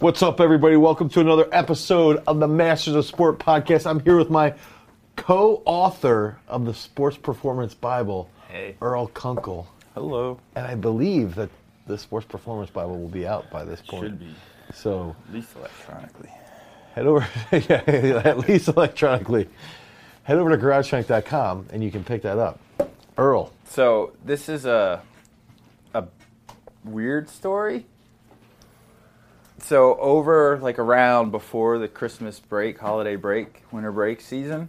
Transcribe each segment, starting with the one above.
What's up, everybody? Welcome to another episode of the Masters of Sport podcast. I'm here with my co-author of the Sports Performance Bible, Hey. Earl Kunkel, Hello. and I believe that the Sports Performance Bible will be out by this point. Should be. So At least electronically. head over, yeah, at least electronically. Head over to GarageStrength.com and you can pick that up. Earl, So this is a a weird story. So over like around before the Christmas break, holiday break, winter break season,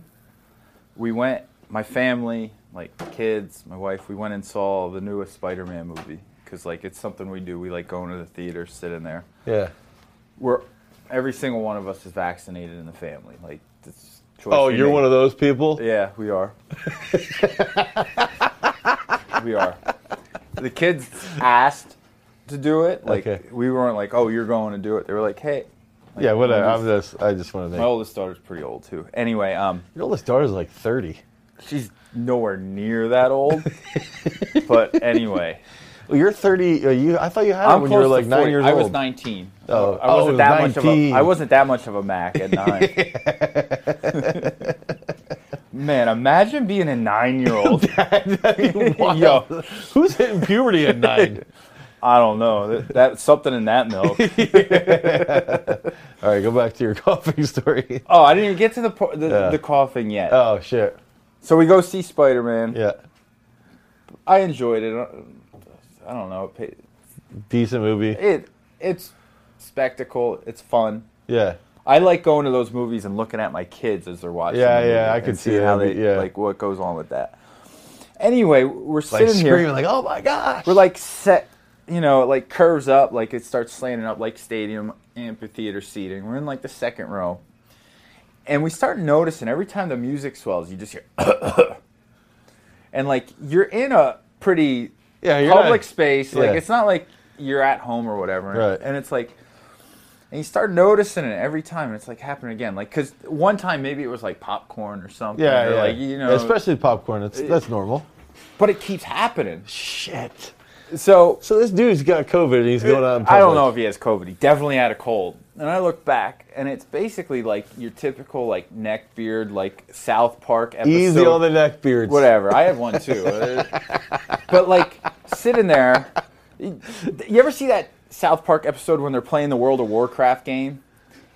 we went my family, like the kids, my wife, we went and saw the newest Spider-Man movie cuz like it's something we do. We like going to the theater, sit in there. yeah. We're every single one of us is vaccinated in the family. Like choice Oh, you're made. one of those people. Yeah, we are. we are. The kids asked to do it. Like Okay. we weren't like, "Oh, you're going to do it." They were like, "Hey." Like, Yeah, whatever. I'm just, I just want to My oldest daughter's pretty old too. Anyway, um, Your oldest daughter's like 30. she's nowhere near that old. but anyway, Well, you're 30. Uh, you, I thought you had I'm when you were like nine years I old. I was 19. Oh. I wasn't Oh, that much of a. I wasn't that much of a Mac at nine. Man, imagine being a nine-year-old. Yo, Who's hitting puberty at nine? I don't know. That, that's something in that milk. All right, go back to your coughing story. Oh, I didn't even get to the the, Yeah. the coughing yet. Oh shit. so we go see Spider Man. Yeah, I enjoyed it. I don't know. Decent movie. it it's spectacle. It's fun. Yeah, I like going to those movies and looking at my kids as they're watching. Yeah, yeah, I can see how they yeah. like what goes on with that. Anyway, we're like sitting here. screaming, like, "Oh my gosh!" we're like set you know it like curves up like it starts slanting up like stadium amphitheater seating we're in like the second row and we start noticing every time the music swells you just hear and like you're in a pretty Yeah, you're public not- space like yeah. it's not like you're at home or whatever Right. and it's like and you start noticing it every time and it's like happening again like because one time maybe it was like popcorn or something yeah, or yeah. like you know especially popcorn. It's that's normal. but it keeps happening Shit. So So this dude's got COVID. and He's going out. I don't know if he has COVID. He definitely had a cold. And I look back, and it's basically like your typical like neck beard, like South Park episode. Easy on the neck beards. Whatever. I have one too. but like sitting there, you you ever see that South Park episode when they're playing the World of Warcraft game,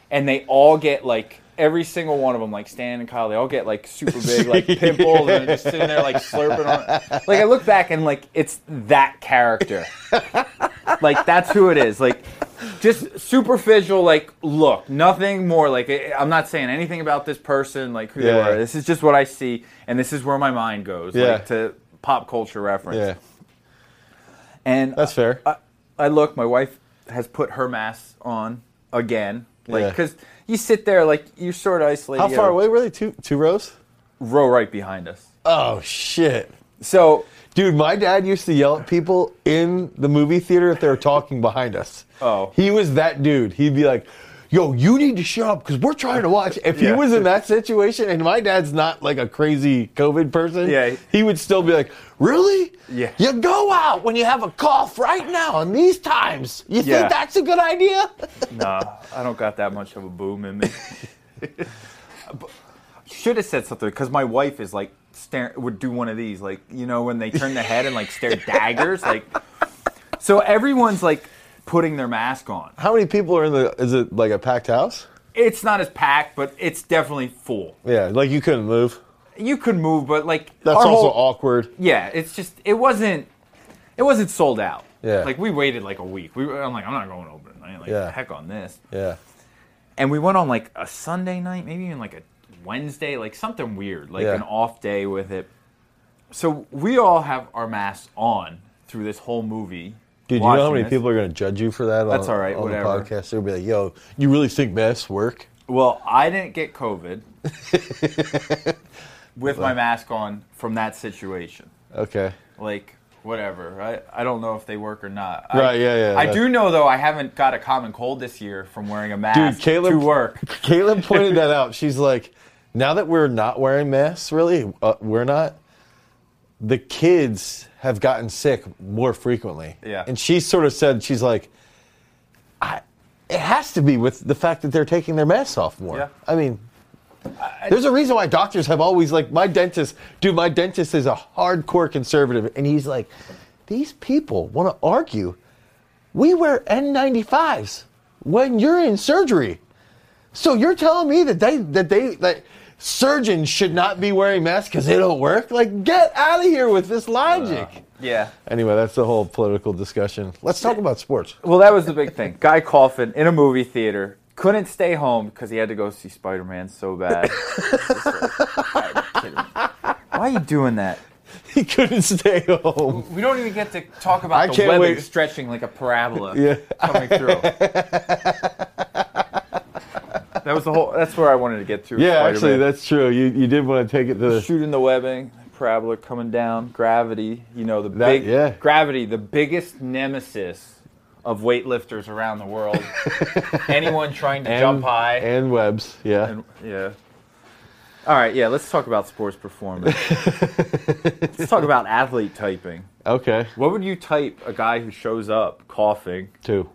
and they all get like. Every single one of them, like Stan and Kyle, they all get like super big, like pimples, and they're just sitting there like slurping on. it. Like I look back and like it's that character like that's who it is like just superficial like look nothing more like I- i'm not saying anything about this person like who they are this is just what i see and this is where my mind goes Yeah. like to pop culture reference Yeah, and that's fair. I, I look my wife has put her mask on again like Yeah. You sit there like you're sort of isolated How far away were they? Two two rows. row right behind us Oh shit. so Dude, my dad used to yell at people in the movie theater if they were talking behind us. Oh. He was that dude. He'd be like, yo, you need to shut up because we're trying to watch. If he was in that situation, and my dad's not like a crazy COVID person, Yeah. he would still be like, really? Yeah. You go out when you have a cough right now in these times. You Yeah. think that's a good idea? Nah, I don't got that much of a boom in me. Should have said something because my wife is like stare would do one of these, like you know when they turn the head and like stare daggers, like. So everyone's like putting their mask on. How many people are in the, is it like a packed house? It's not as packed, but it's definitely full. Yeah, like you couldn't move. You could move, but like That's also whole- awkward. Yeah, it's just it wasn't it wasn't sold out. Yeah. Like we waited like a week. We were, I'm like I'm not going over tonight. Like Yeah. heck on this. Yeah. and we went on like a Sunday night, maybe even like a Wednesday, like something weird, like Yeah. an off day with it. So we all have our masks on through this whole movie. Dude, you know how many this. people are going to judge you for that? That's on, all right, on whatever. the podcast, they'll be like, "Yo, you really think masks work?" Well, I didn't get COVID with my mask on from that situation. Okay. Like whatever. I, I don't know if they work or not. I- Right, yeah, yeah, I do know though I haven't got a common cold this year from wearing a mask Caleb- to work. Caleb pointed that out. She's like, now that we're not wearing masks, really, uh, we're not. The kids have gotten sick more frequently. Yeah. And she sort of said, she's like, I, it has to be with the fact that they're taking their masks off more. Yeah. I mean, there's a reason why doctors have always like my dentist. Dude, my dentist is a hardcore conservative, and he's like, these people want to argue. We wear N95s when you're in surgery. So you're telling me that they that they that surgeons should not be wearing masks because they don't work? Like, get out of here with this logic. Uh, yeah. anyway, that's the whole political discussion. Let's talk about sports. Well, that was the big thing. Guy Coffin in a movie theater couldn't stay home because he had to go see Spider Man so bad. Like, are you kidding me? Why are you doing that? He couldn't stay home. We don't even get to talk about I the can't webbing wait. stretching like a parabola Yeah. coming through. that was the whole. That's where I wanted to get to. Yeah, Spider-Man. actually, that's true. You you did want to take it to the. shooting the webbing, parabola coming down, gravity. You know the That- big yeah. gravity, the biggest nemesis of weightlifters around the world. Anyone trying to jump high. and webs. Yeah. And- yeah. All right, yeah, let's talk about sports performance. let's talk about athlete typing. okay. What would you type a guy who shows up coughing? Two.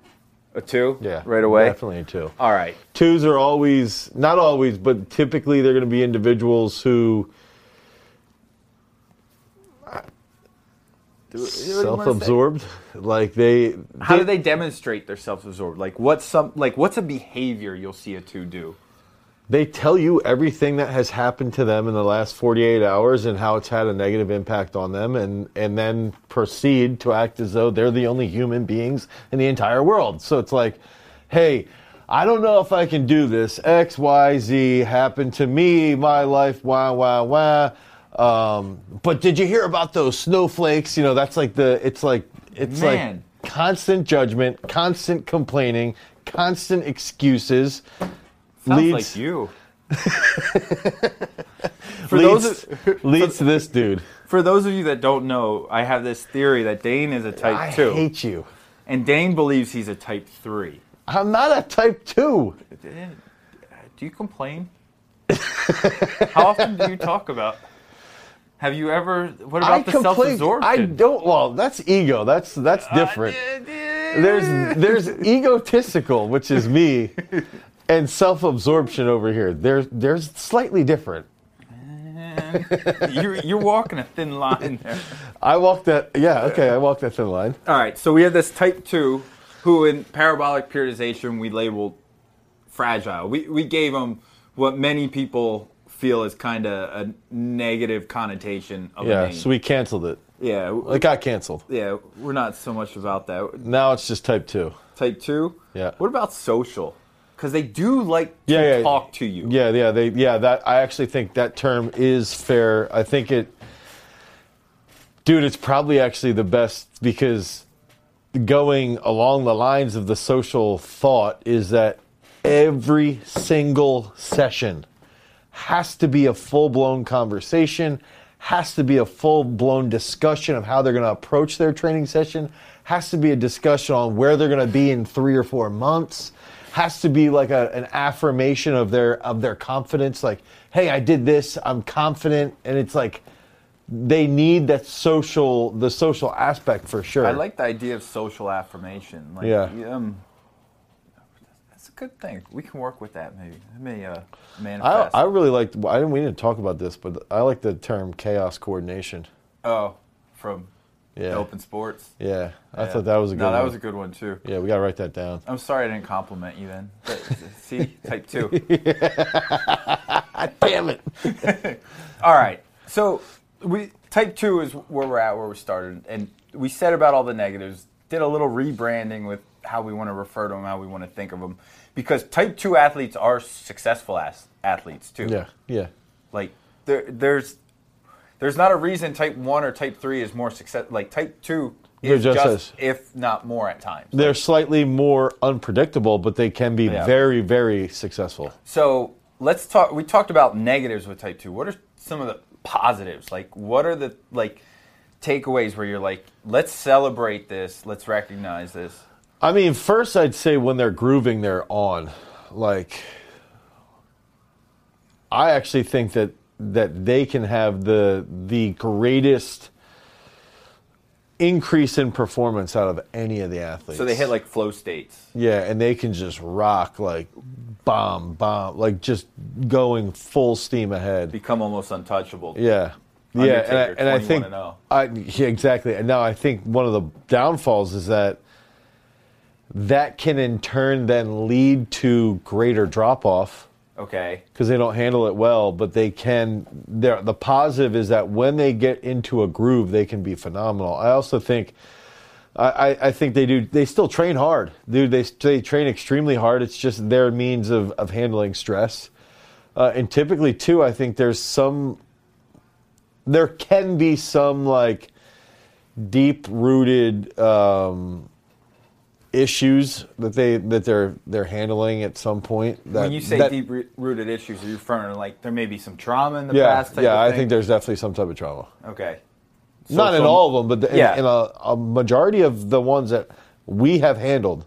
A two? Yeah. Right away? Definitely a two. All right. Twos are always not always, but typically they're going to be individuals who self-absorbed. Like they. How do they demonstrate their self-absorbed? Like what's some like what's a behavior you'll see a two do? They tell you everything that has happened to them in the last 48 hours and how it's had a negative impact on them and and then proceed to act as though they're the only human beings in the entire world. So it's like hey i don't know if i can do this. Xyz happened to me my life wow wow wow um, but did you hear about those snowflakes? You know that's like the it's like it's Man. like constant judgment constant complaining constant excuses Sounds leads- like you. for leads, those of, leads to this dude. for those of you that don't know, I have this theory that Dane is a type I two, hate you. and Dane believes he's a type three. I'm not a type two. Do you complain? How often do you talk about? Have you ever? What about I the self-absorption? I don't. Well, that's ego. That's that's different. There's there's egotistical, which is me, and self-absorption over here. There's there's slightly different. Eh, you're, you're walking a thin line there. I walked that. Yeah. Okay. I walked that thin line. All right, so we have this type 2 who in parabolic periodization we labeled fragile. We, we gave them what many people feel is kind of a negative connotation of a Yeah. name. So we canceled it. yeah, w- It got canceled. yeah, we're not so much about that. Now it's just type two. Type 2? Yeah. What about social? Because they do like to Yeah, yeah. talk to you. Yeah, yeah, they yeah, that I actually think that term is fair. I think it Dude, it's probably actually the best because going along the lines of the social thought is that every single session has to be a full-blown conversation, has to be a full-blown discussion of how they're going to approach their training session, has to be a discussion on where they're going to be in 3 or 4 months has to be like a, an affirmation of their of their confidence like hey i did this i'm confident and it's like they need that social the social aspect for sure I like the idea of social affirmation. Like, Yeah. Um, that's a good thing. We can work with that maybe. May uh, I, manifest. I really like I didn't we didn't talk about this but i like the term chaos coordination Oh, from yeah Open Sports. yeah i Yeah. thought that was a good No, that one. was a good one too. yeah we gotta write that down I'm sorry I didn't compliment you then. But, see, type two. damn it All right. So we type two is where we're at, where we started, and we said about all the negatives. Did a little rebranding with how we want to refer to them, how we want to think of them, because type two athletes are successful athletes too. yeah yeah Like there, there's there's not a reason type one or type three is more success. Like type two They're is just just, as- if not more at times. they're slightly more unpredictable but they can be Yeah. very very successful So let's talk. We talked about negatives with type two. What are some of the positives? Like, what are the like takeaways where you're like, let's celebrate this, let's recognize this. I mean, first I'd say when they're grooving, they're on. Like, I actually think that that they can have the the greatest increase in performance out of any of the athletes. So they hit like flow states. yeah, and they can just rock like bomb, bomb, like just going full steam ahead. Become almost untouchable. Yeah. Yeah, and I, and I think and oh. I yeah, exactly. And now I think one of the downfalls is that that can in turn then lead to greater drop off Okay. because they don't handle it well. But they can. The positive is that when they get into a groove, they can be phenomenal. I also think. I, I- think they do. They still train hard, dude. They they train extremely hard. It's just their means of, of handling stress, uh, and typically too. I think there's some. There can be some like deep rooted um, issues that they that they're they're handling at some point. That, when you say that- deep rooted issues, are you referring to like there may be some trauma in the yeah, past? Type yeah, I think there's definitely some type of trauma. Okay. Not in all of them, but the, Yeah. in, in a, a majority of the ones that we have handled,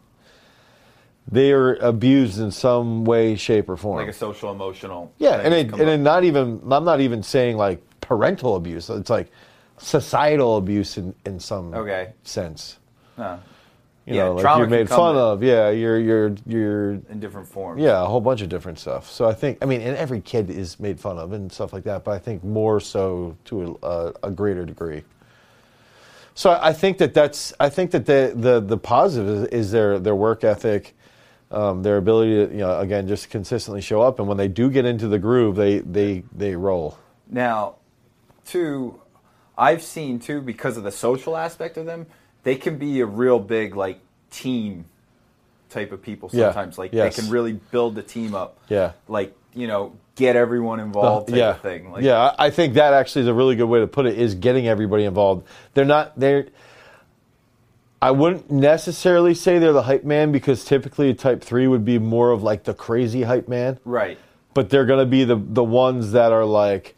they are abused in some way, shape, or form. Like a social emotional. yeah, and it, and it not even I'm not even saying like parental abuse. It's like societal abuse in, in some Okay. sense. Huh. You Yeah, know, like you're made fun of. Yeah, you're you're you're in different forms. yeah, a whole bunch of different stuff. So I think, I mean, and every kid is made fun of and stuff like that, but I think more so to a, a greater degree. So I I think that that's, I think that the the, the positive is, is their their work ethic, um, their ability to, you know, again, just consistently show up, and when they do get into the groove, they they they roll. Now, two, I've seen too because of the social aspect of them. They can be a real big like team type of people Yeah, sometimes. Like yes. they can really build the team up. Yeah. Like you know, get everyone involved type yeah, of thing. Like, yeah. I I think that actually is a really good way to put it. Is getting everybody involved. They're not they're. I wouldn't necessarily say they're the hype man because typically a type three would be more of like the crazy hype man, Right. but they're gonna be the the ones that are like,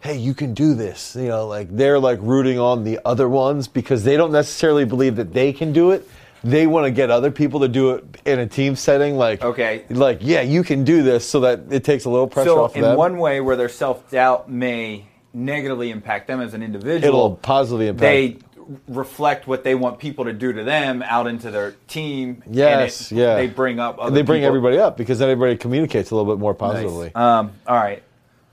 hey, you can do this. You know, like they're like rooting on the other ones because they don't necessarily believe that they can do it. They want to get other people to do it in a team setting, like Okay. like yeah, you can do this, so that it takes a little pressure So off of in them. one way, where their self doubt may negatively impact them as an individual, It'll positively impact. they reflect what they want people to do to them out into their team. Yes, it- yeah. They bring up. Other they bring people. everybody up because then everybody communicates a little bit more Nice. positively. Um, all right.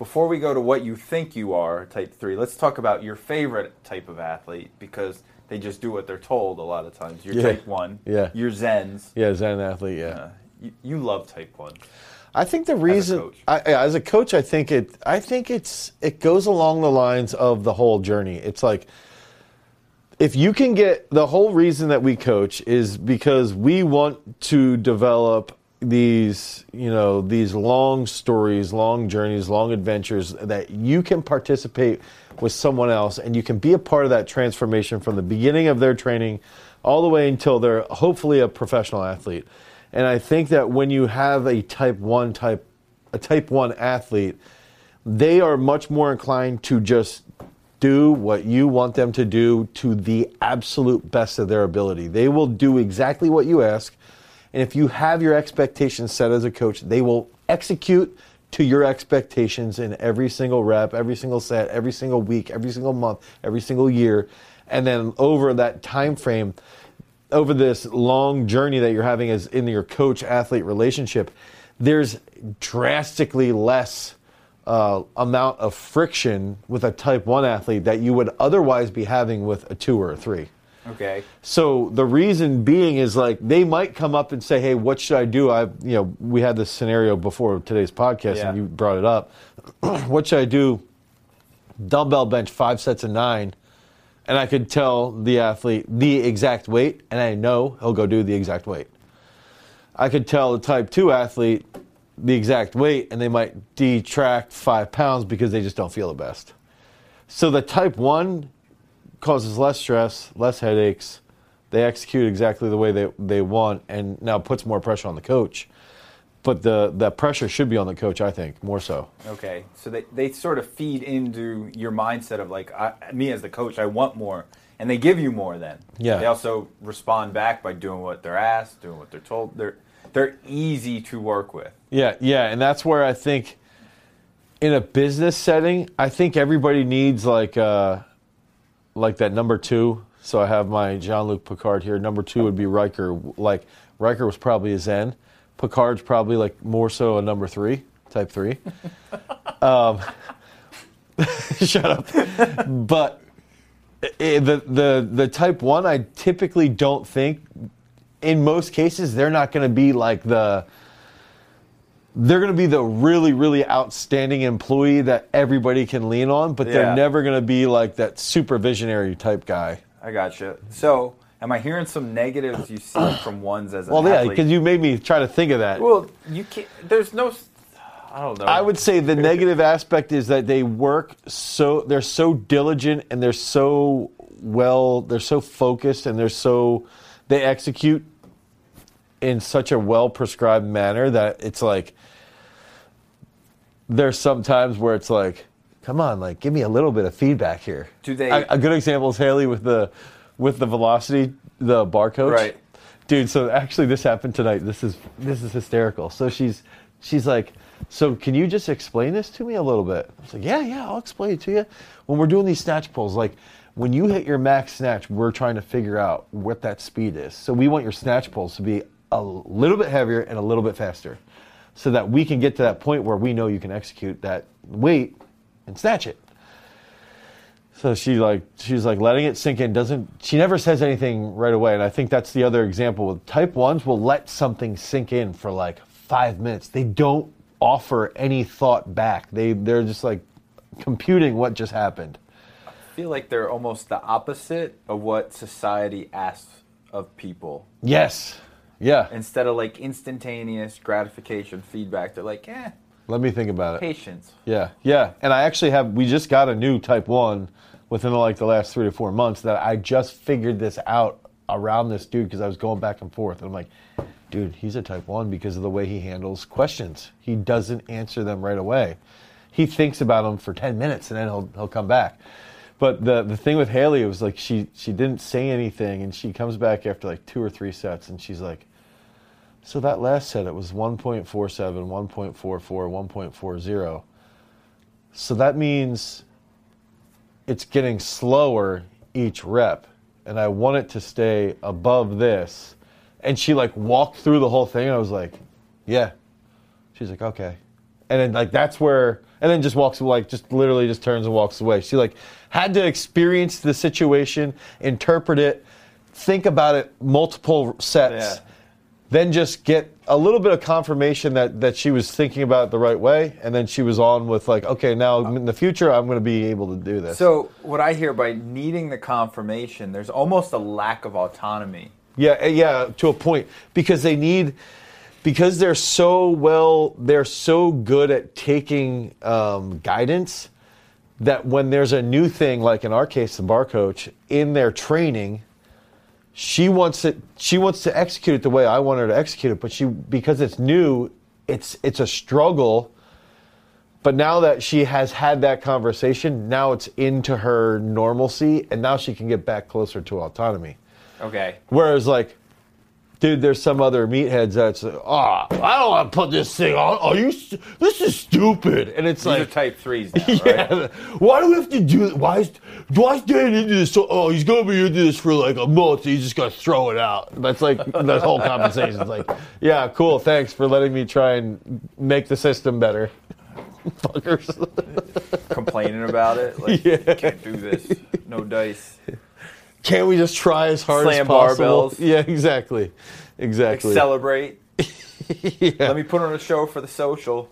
Before we go to what you think you are, type three, let's talk about your favorite type of athlete because they just do what they're told a lot of times. You're Yeah. type one. Yeah. You're Zens. yeah, Zen athlete. Yeah, Uh, you, you love type one. I think the reason. I, as a coach, I think it. I think it's it goes along the lines of the whole journey. It's like if you can get the whole reason that we coach is because we want to develop these you know these long stories long journeys long adventures that you can participate with someone else and you can be a part of that transformation from the beginning of their training all the way until they're hopefully a professional athlete and i think that when you have a type 1 type a type 1 athlete they are much more inclined to just do what you want them to do to the absolute best of their ability. They will do exactly what you ask. And if you have your expectations set as a coach, they will execute to your expectations in every single rep, every single set, every single week, every single month, every single year. And then over that time frame, over this long journey that you're having as in your coach athlete relationship, there's drastically less uh, amount of friction with a type 1 athlete that you would otherwise be having with a 2 or a 3. Okay. So the reason being is like they might come up and say, "Hey, what should I do?" I, you know, we had this scenario before today's podcast, Yeah. and you brought it up. what should I do? Dumbbell bench five sets of nine, and I could tell the athlete the exact weight, and I know he'll go do the exact weight. I could tell the type two athlete the exact weight, and they might detract five pounds because they just don't feel the best. So the type one causes less stress, less headaches. They execute exactly the way they, they want, and now puts more pressure on the coach. But the that pressure should be on the coach, I think, more so. Okay. So they, they sort of feed into your mindset of like, I, me as the coach, I want more. And they give you more then. Yeah. They also respond back by doing what they're asked, doing what they're told. They're, they're easy to work with. Yeah, yeah, and that's where I think, in a business setting, I think everybody needs like uh, like that number two So I have my Jean Luc Picard here. Number two would be Riker. Like Riker was probably a Zen. Picard's probably like more so a number three, type three. um, shut up. But i the the the type one, I typically don't think. In most cases, they're not going to be like the. They're going to be the really, really outstanding employee that everybody can lean on, but Yeah. they're never going to be like that supervisionary type guy. I gotcha. So, am I hearing some negatives you see from ones as an Well, yeah, athlete? because you made me try to think of that. well, you can't. There's no. s- I don't know. I would say the negative aspect is that they work so they're so diligent and they're so well they're so focused and they're so they execute in such a well prescribed manner that it's like there's some times where it's like come on like give me a little bit of feedback here. Do they- a, a good example is haley with the with the velocity the bar coach. Right. dude so actually this happened tonight. This is this is hysterical. So she's she's like so can you just explain this to me a little bit? I was like yeah yeah i'll explain it to you. When we're doing these snatch pulls like when you hit your max snatch we're trying to figure out what that speed is. So we want your snatch pulls to be a little bit heavier and a little bit faster so that we can get to that point where we know you can execute that weight and snatch it so she like she's like letting it sink in. Doesn't she never says anything right away? And I think that's the other example. With type ones will let something sink in for like five minutes. They don't offer any thought back. They they're just like computing what just happened. I feel like they're almost the opposite of what society asks of people. Yes. Yeah. Instead of like instantaneous gratification feedback, they're like, eh, Let me think about it. patience. Yeah, yeah. And I actually have. We just got a new Type One within like the last three to four months that I just figured this out around this dude because I was going back and forth. And I'm like, dude, he's a Type One because of the way he handles questions. He doesn't answer them right away. He thinks about them for ten minutes and then he'll he'll come back. But the the thing with Haley it was like she she didn't say anything and she comes back after like two or three sets and she's like. So that last set, it was 1.47, 1.44, 1.40. So that means it's getting slower each rep. And I want it to stay above this. And she like walked through the whole thing. I was like, yeah. She's like, okay. And then like that's where, and then just walks like just literally just turns and walks away. She like had to experience the situation, interpret it, think about it multiple sets Yeah. Then just get a little bit of confirmation that that she was thinking about it the right way and then she was on with like okay now in the future i'm going to be able to do this So, what I hear by needing the confirmation, there's almost a lack of autonomy. yeah eh, yeah to a point because they need because they're so well they're so good at taking um, guidance that when there's a new thing like in our case the bar coach in their training she wants it she wants to execute it the way I want her to execute it but she because it's new it's it's a struggle but now that she has had that conversation now it's into her normalcy and now she can get back closer to autonomy Okay. whereas like dude there's some other meatheads that's oh I don't want to put this thing on oh you st- this is stupid and it's These are like type threes now, right? yeah. Why do we have to do? Why is do I stand into this? So, oh, he's gonna be into this for like a month. He's just gonna throw it out. That's like the whole conversation. It's like, yeah, cool. Thanks for letting me try and make the system better. Fuckers. Complaining about it. Like, Yeah. can't do this. No dice. Can't we just try as hard as Slam possible? barbells. Yeah, exactly, exactly. Celebrate. Let me put on a show for the social.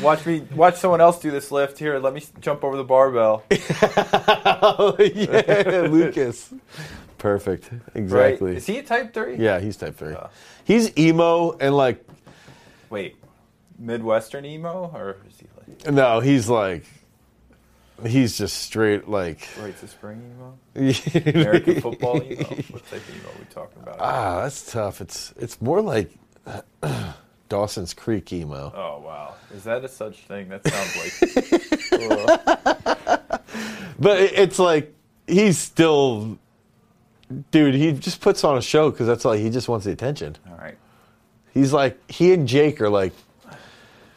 watch me watch someone else do this lift. Here, let me jump over the barbell. oh, yeah, Lucas. Perfect. Right? Exactly. Is he a type three? Yeah, he's type three. Uh. He's emo and like Wait, Midwestern emo, or is he like no, he's like he's just straight like Rites of Spring emo? American football emo? What type of emo are we talking about? Ah, that's tough. It's it's more like Dawson's Creek emo. oh wow, is that a such thing? That sounds like. But it's like he's still dude, he just puts on a show cuz that's like he just wants the attention. all right, He's like he and Jake are like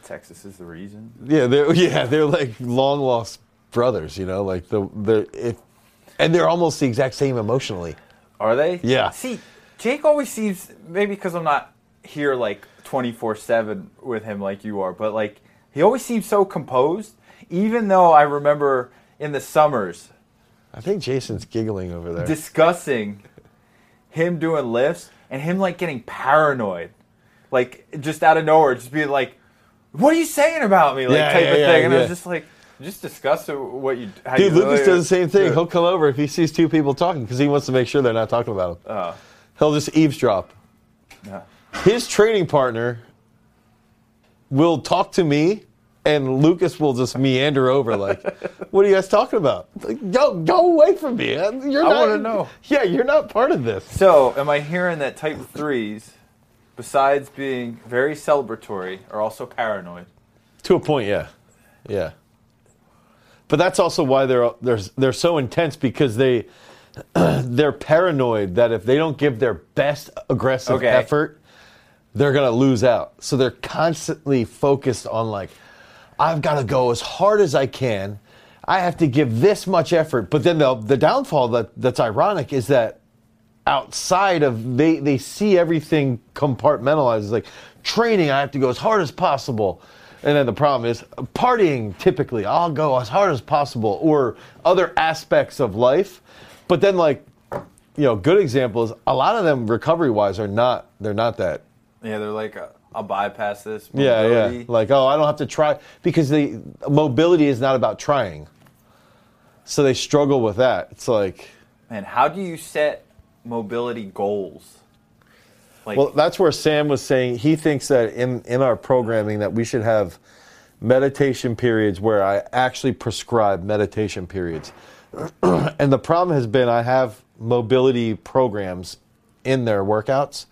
Texas is the reason. yeah, they're yeah, they're like long lost brothers, you know, like the the if and they're almost the exact same emotionally. Are they? Yeah. See, Jake always seems maybe because I'm not here like 24 seven with him like you are, but like he always seems so composed. Even though I remember in the summers I think Jason's giggling over there. discussing him doing lifts and him like getting paranoid, like just out of nowhere, just being like, "What are you saying about me?" Like Yeah, type yeah, of yeah, thing, and I was just like, just discuss what you. How Dude, you Lucas does the same thing. He'll come over if he sees two people talking because he wants to make sure they're not talking about him. Uh, He'll just eavesdrop. yeah. His training partner will talk to me, and Lucas will just meander over like, "What are you guys talking about? Like, go, go away from me. You're I not, wanna know. Yeah, you're not part of this. So, am I hearing that type threes, besides being very celebratory, are also paranoid? To a point, yeah, yeah. But that's also why they're they're they're so intense because they they're paranoid that if they don't give their best aggressive Okay. effort, they're gonna lose out. So they're constantly focused on like, I've got to go as hard as I can. I have to give this much effort. But then the the downfall that that's ironic is that outside of they they see everything compartmentalized. It's like training, I have to go as hard as possible. And then the problem is partying. Typically, I'll go as hard as possible, or other aspects of life. But then, like, you know, good examples. A lot of them, recovery wise, are not. They're not that. Yeah, they're like, uh, I'll bypass this. Yeah, yeah. Like, oh, I don't have to try because the mobility is not about trying. So they struggle with that. It's like, Man, how do you set mobility goals? Like, Well, that's where Sam was saying he thinks that in, in our programming that we should have meditation periods where I actually prescribe meditation periods. and the problem has been I have mobility programs in their workouts,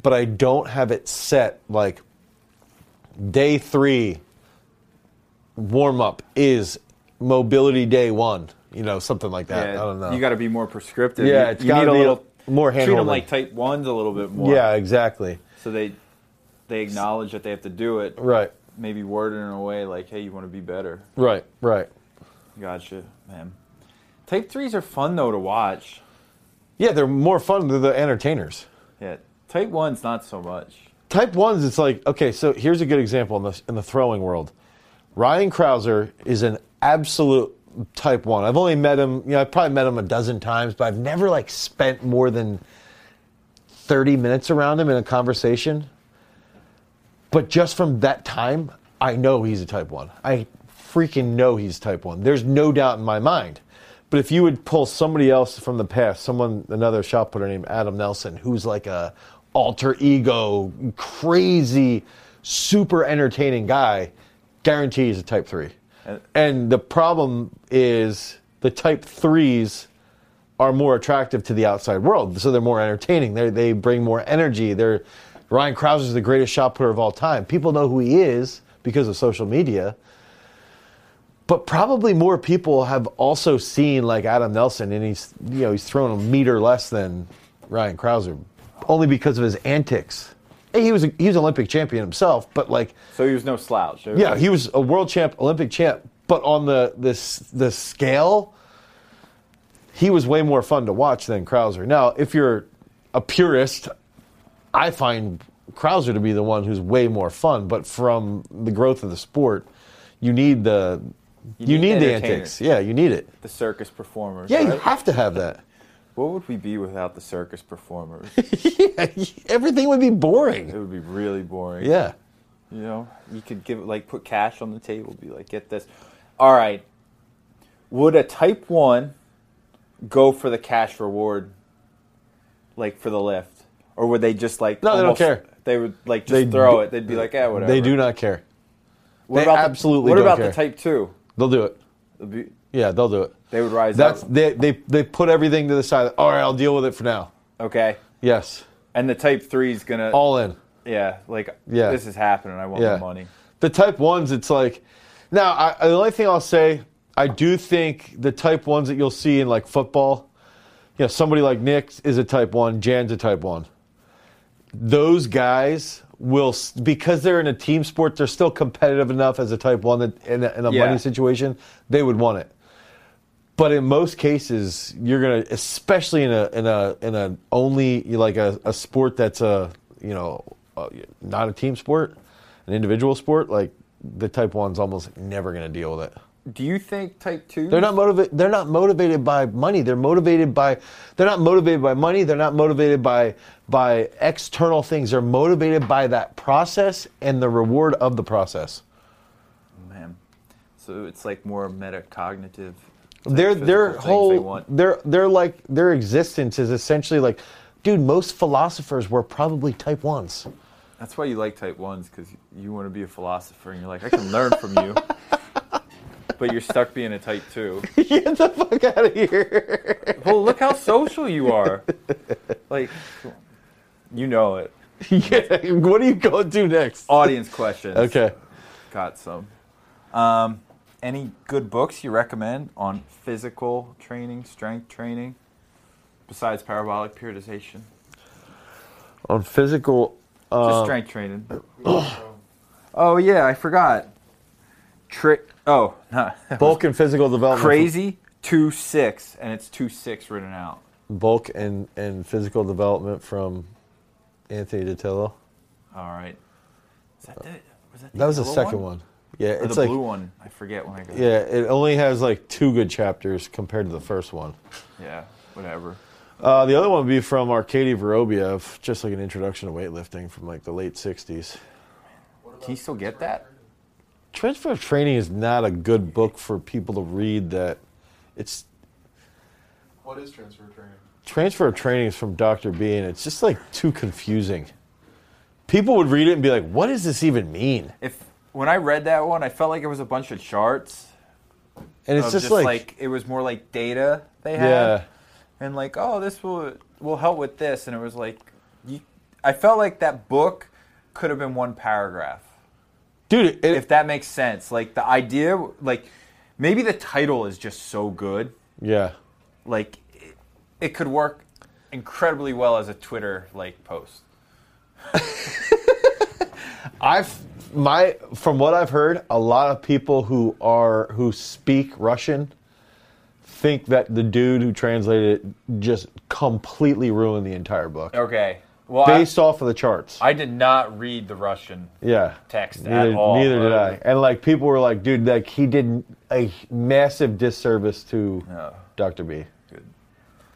but I don't have it set like day three warm up is mobility day one, you know, something like that. yeah, I don't know. You got to be more prescriptive. Yeah, you, it's you need a little more Treat them like type ones a little bit more. yeah, exactly. So they they acknowledge that they have to do it. Right. Maybe word it in a way like, "Hey, you want to be better." Right, right. Gotcha, man. Type threes are fun though to watch. Yeah, they're more fun than the entertainers. Yeah, type ones not so much. Type ones, it's like okay. So here's a good example in the in the throwing world. Ryan Crouser is an absolute type one. I've only met him. You know, I've probably met him a dozen times, but I've never like spent more than thirty minutes around him in a conversation. But just from that time, I know he's a type one. I freaking know he's type one. There's no doubt in my mind. But if you would pull somebody else from the past, someone, another shot putter named Adam Nelson, who's like a alter ego, crazy, super entertaining guy, guarantee he's a type three. And- the problem is the type threes are more attractive to the outside world, so they're more entertaining. They they bring more energy. They're Ryan Crouser is the greatest shot putter of all time. People know who he is because of social media. But probably more people have also seen like Adam Nelson, and he's you know he's thrown a meter less than Ryan Crouser, only because of his antics. He was a, he was an Olympic champion himself, but like So he was no slouch. yeah, he was a world champ, Olympic champ, but on the this the scale, he was way more fun to watch than Crouser. Now, if you're a purist, I find Crouser to be the one who's way more fun. But from the growth of the sport, you need the you, need need, the antics. Yeah, you need it. the circus performers. Yeah, you have to have that. What would we be without the circus performers? yeah, everything would be boring. it would be really boring. Yeah. You know, you could give it like put cash on the table, be like, get this. All right. Would a type one go for the cash reward, like for the lift, or would they just like? No, they don't care. They would like just They throw do- it. They'd be like, yeah, whatever. They do not care. What they about the- absolutely What don't about care. the type two? They'll do it. Be- Yeah, they'll do it. They would rise That's up. they, they they put everything to the side. All right, I'll deal with it for now. Okay. Yes, And the type three is gonna. all in. yeah, like Yeah. this is happening. I want Yeah, my money. The type ones, it's like now. I, the only thing I'll say, I do think the type ones that you'll see in like football, you know, somebody like Nick is a type one, Jan's a type one. Those guys will because they're in a team sport, they're still competitive enough as a type one that in a, in a Yeah. money situation, they would want it. But in most cases, you're gonna, especially in a in a in a only like a, a sport that's a you know uh, not a team sport, an individual sport. Like the type one's almost never gonna deal with it. Do you think type two? They're not motivated. They're not motivated by money. They're motivated by. They're not motivated by money. They're not motivated by by external things. They're motivated by that process and the reward of the process. Man, so it's like more metacognitive. Their their whole their their like their existence is essentially like, dude. Most philosophers were probably type ones. That's why you like type ones because you want to be a philosopher and you're like, I can learn from you. But you're stuck being a type two. Get the fuck out of here. Well, look how social you are. Like, you know it. yeah. What are you going to do next? Audience questions. Okay. Got some. Um, any good books you recommend on physical training, strength training, besides parabolic periodization? On physical. Just Uh, strength training. oh yeah, I forgot. Trick. Oh, not bulk and physical development. crazy two six, and it's two six written out. bulk and, and physical development from Anthony DiTillo. All right. Is that the? Was that the That was the second one. Yeah, Or it's the like blue one. I forget when I got. yeah, it only has like two good chapters compared to the first one. Yeah. Whatever. Uh, the other one would be from Arkady Vorobiev, just like an introduction to weightlifting from like the late '60s. Can you still get that? Transfer of Training is not a good book for people to read. That it's What is transfer training? Transfer of Training is from Dr. B, and it's just like too confusing. People would read it and be like, "What does this even mean?" If when I read that one, I felt like it was a bunch of charts. And it's of just, like, it was more like data they had, yeah, and like, oh, this will will help with this, and it was like, you, I felt like that book could have been one paragraph, dude. It, if that makes sense. Like the idea, like maybe the title is just so good, yeah. like it, it could work incredibly well as a Twitter like post. I've my from what I've heard, a lot of people who are who speak Russian think that the dude who translated it just completely ruined the entire book Okay, well, based off of the charts. I, I did not read the Russian yeah, text neither, at all. neither did I. And like people were like, dude, like he did a massive disservice to. Dr. B. Good.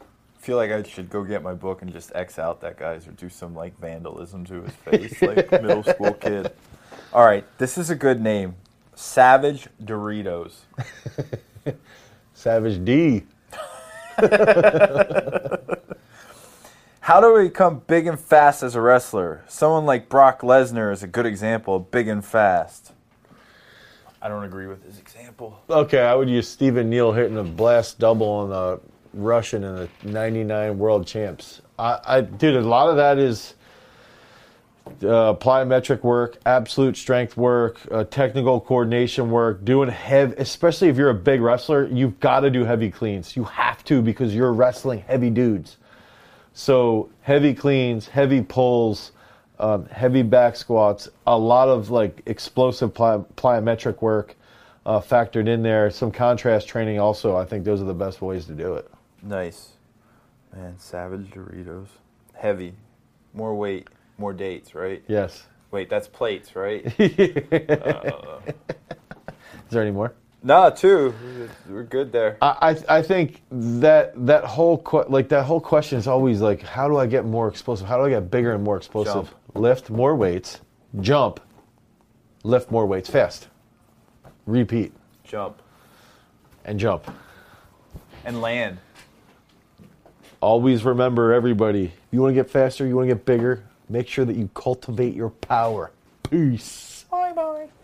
I feel like I should go get my book and just X out that guy's or do some like vandalism to his face, like middle school kid. All right, this is a good name. Savage Doritos. Savage D. How do we become big and fast as a wrestler? Someone like Brock Lesnar is a good example of big and fast. I don't agree with his example. Okay, I would use Stephen Neal hitting a blast double on the Russian in the '99 World Champs. I, I, dude, a lot of that is uh, plyometric work, absolute strength work, uh, technical coordination work, doing heavy. Especially if you're a big wrestler, you've got to do heavy cleans. You have to because you're wrestling heavy dudes. So heavy cleans, heavy pulls, um, heavy back squats, a lot of like explosive ply- plyometric work uh, factored in there. Some contrast training also. I think those are the best ways to do it. Nice. Man, Savage Doritos. Heavy. More weight, more dates, right? Yes. Wait, that's plates, right? Is there any more? no, two. We're good there. I, I I think that that whole que- like that whole question is always like, how do I get more explosive? How do I get bigger and more explosive? Jump. Lift more weights, jump, lift more weights fast, repeat, Jump. and jump. And land. Always remember, everybody, you want to get faster, you want to get bigger, Make sure that you cultivate your power. Peace. Bye bye.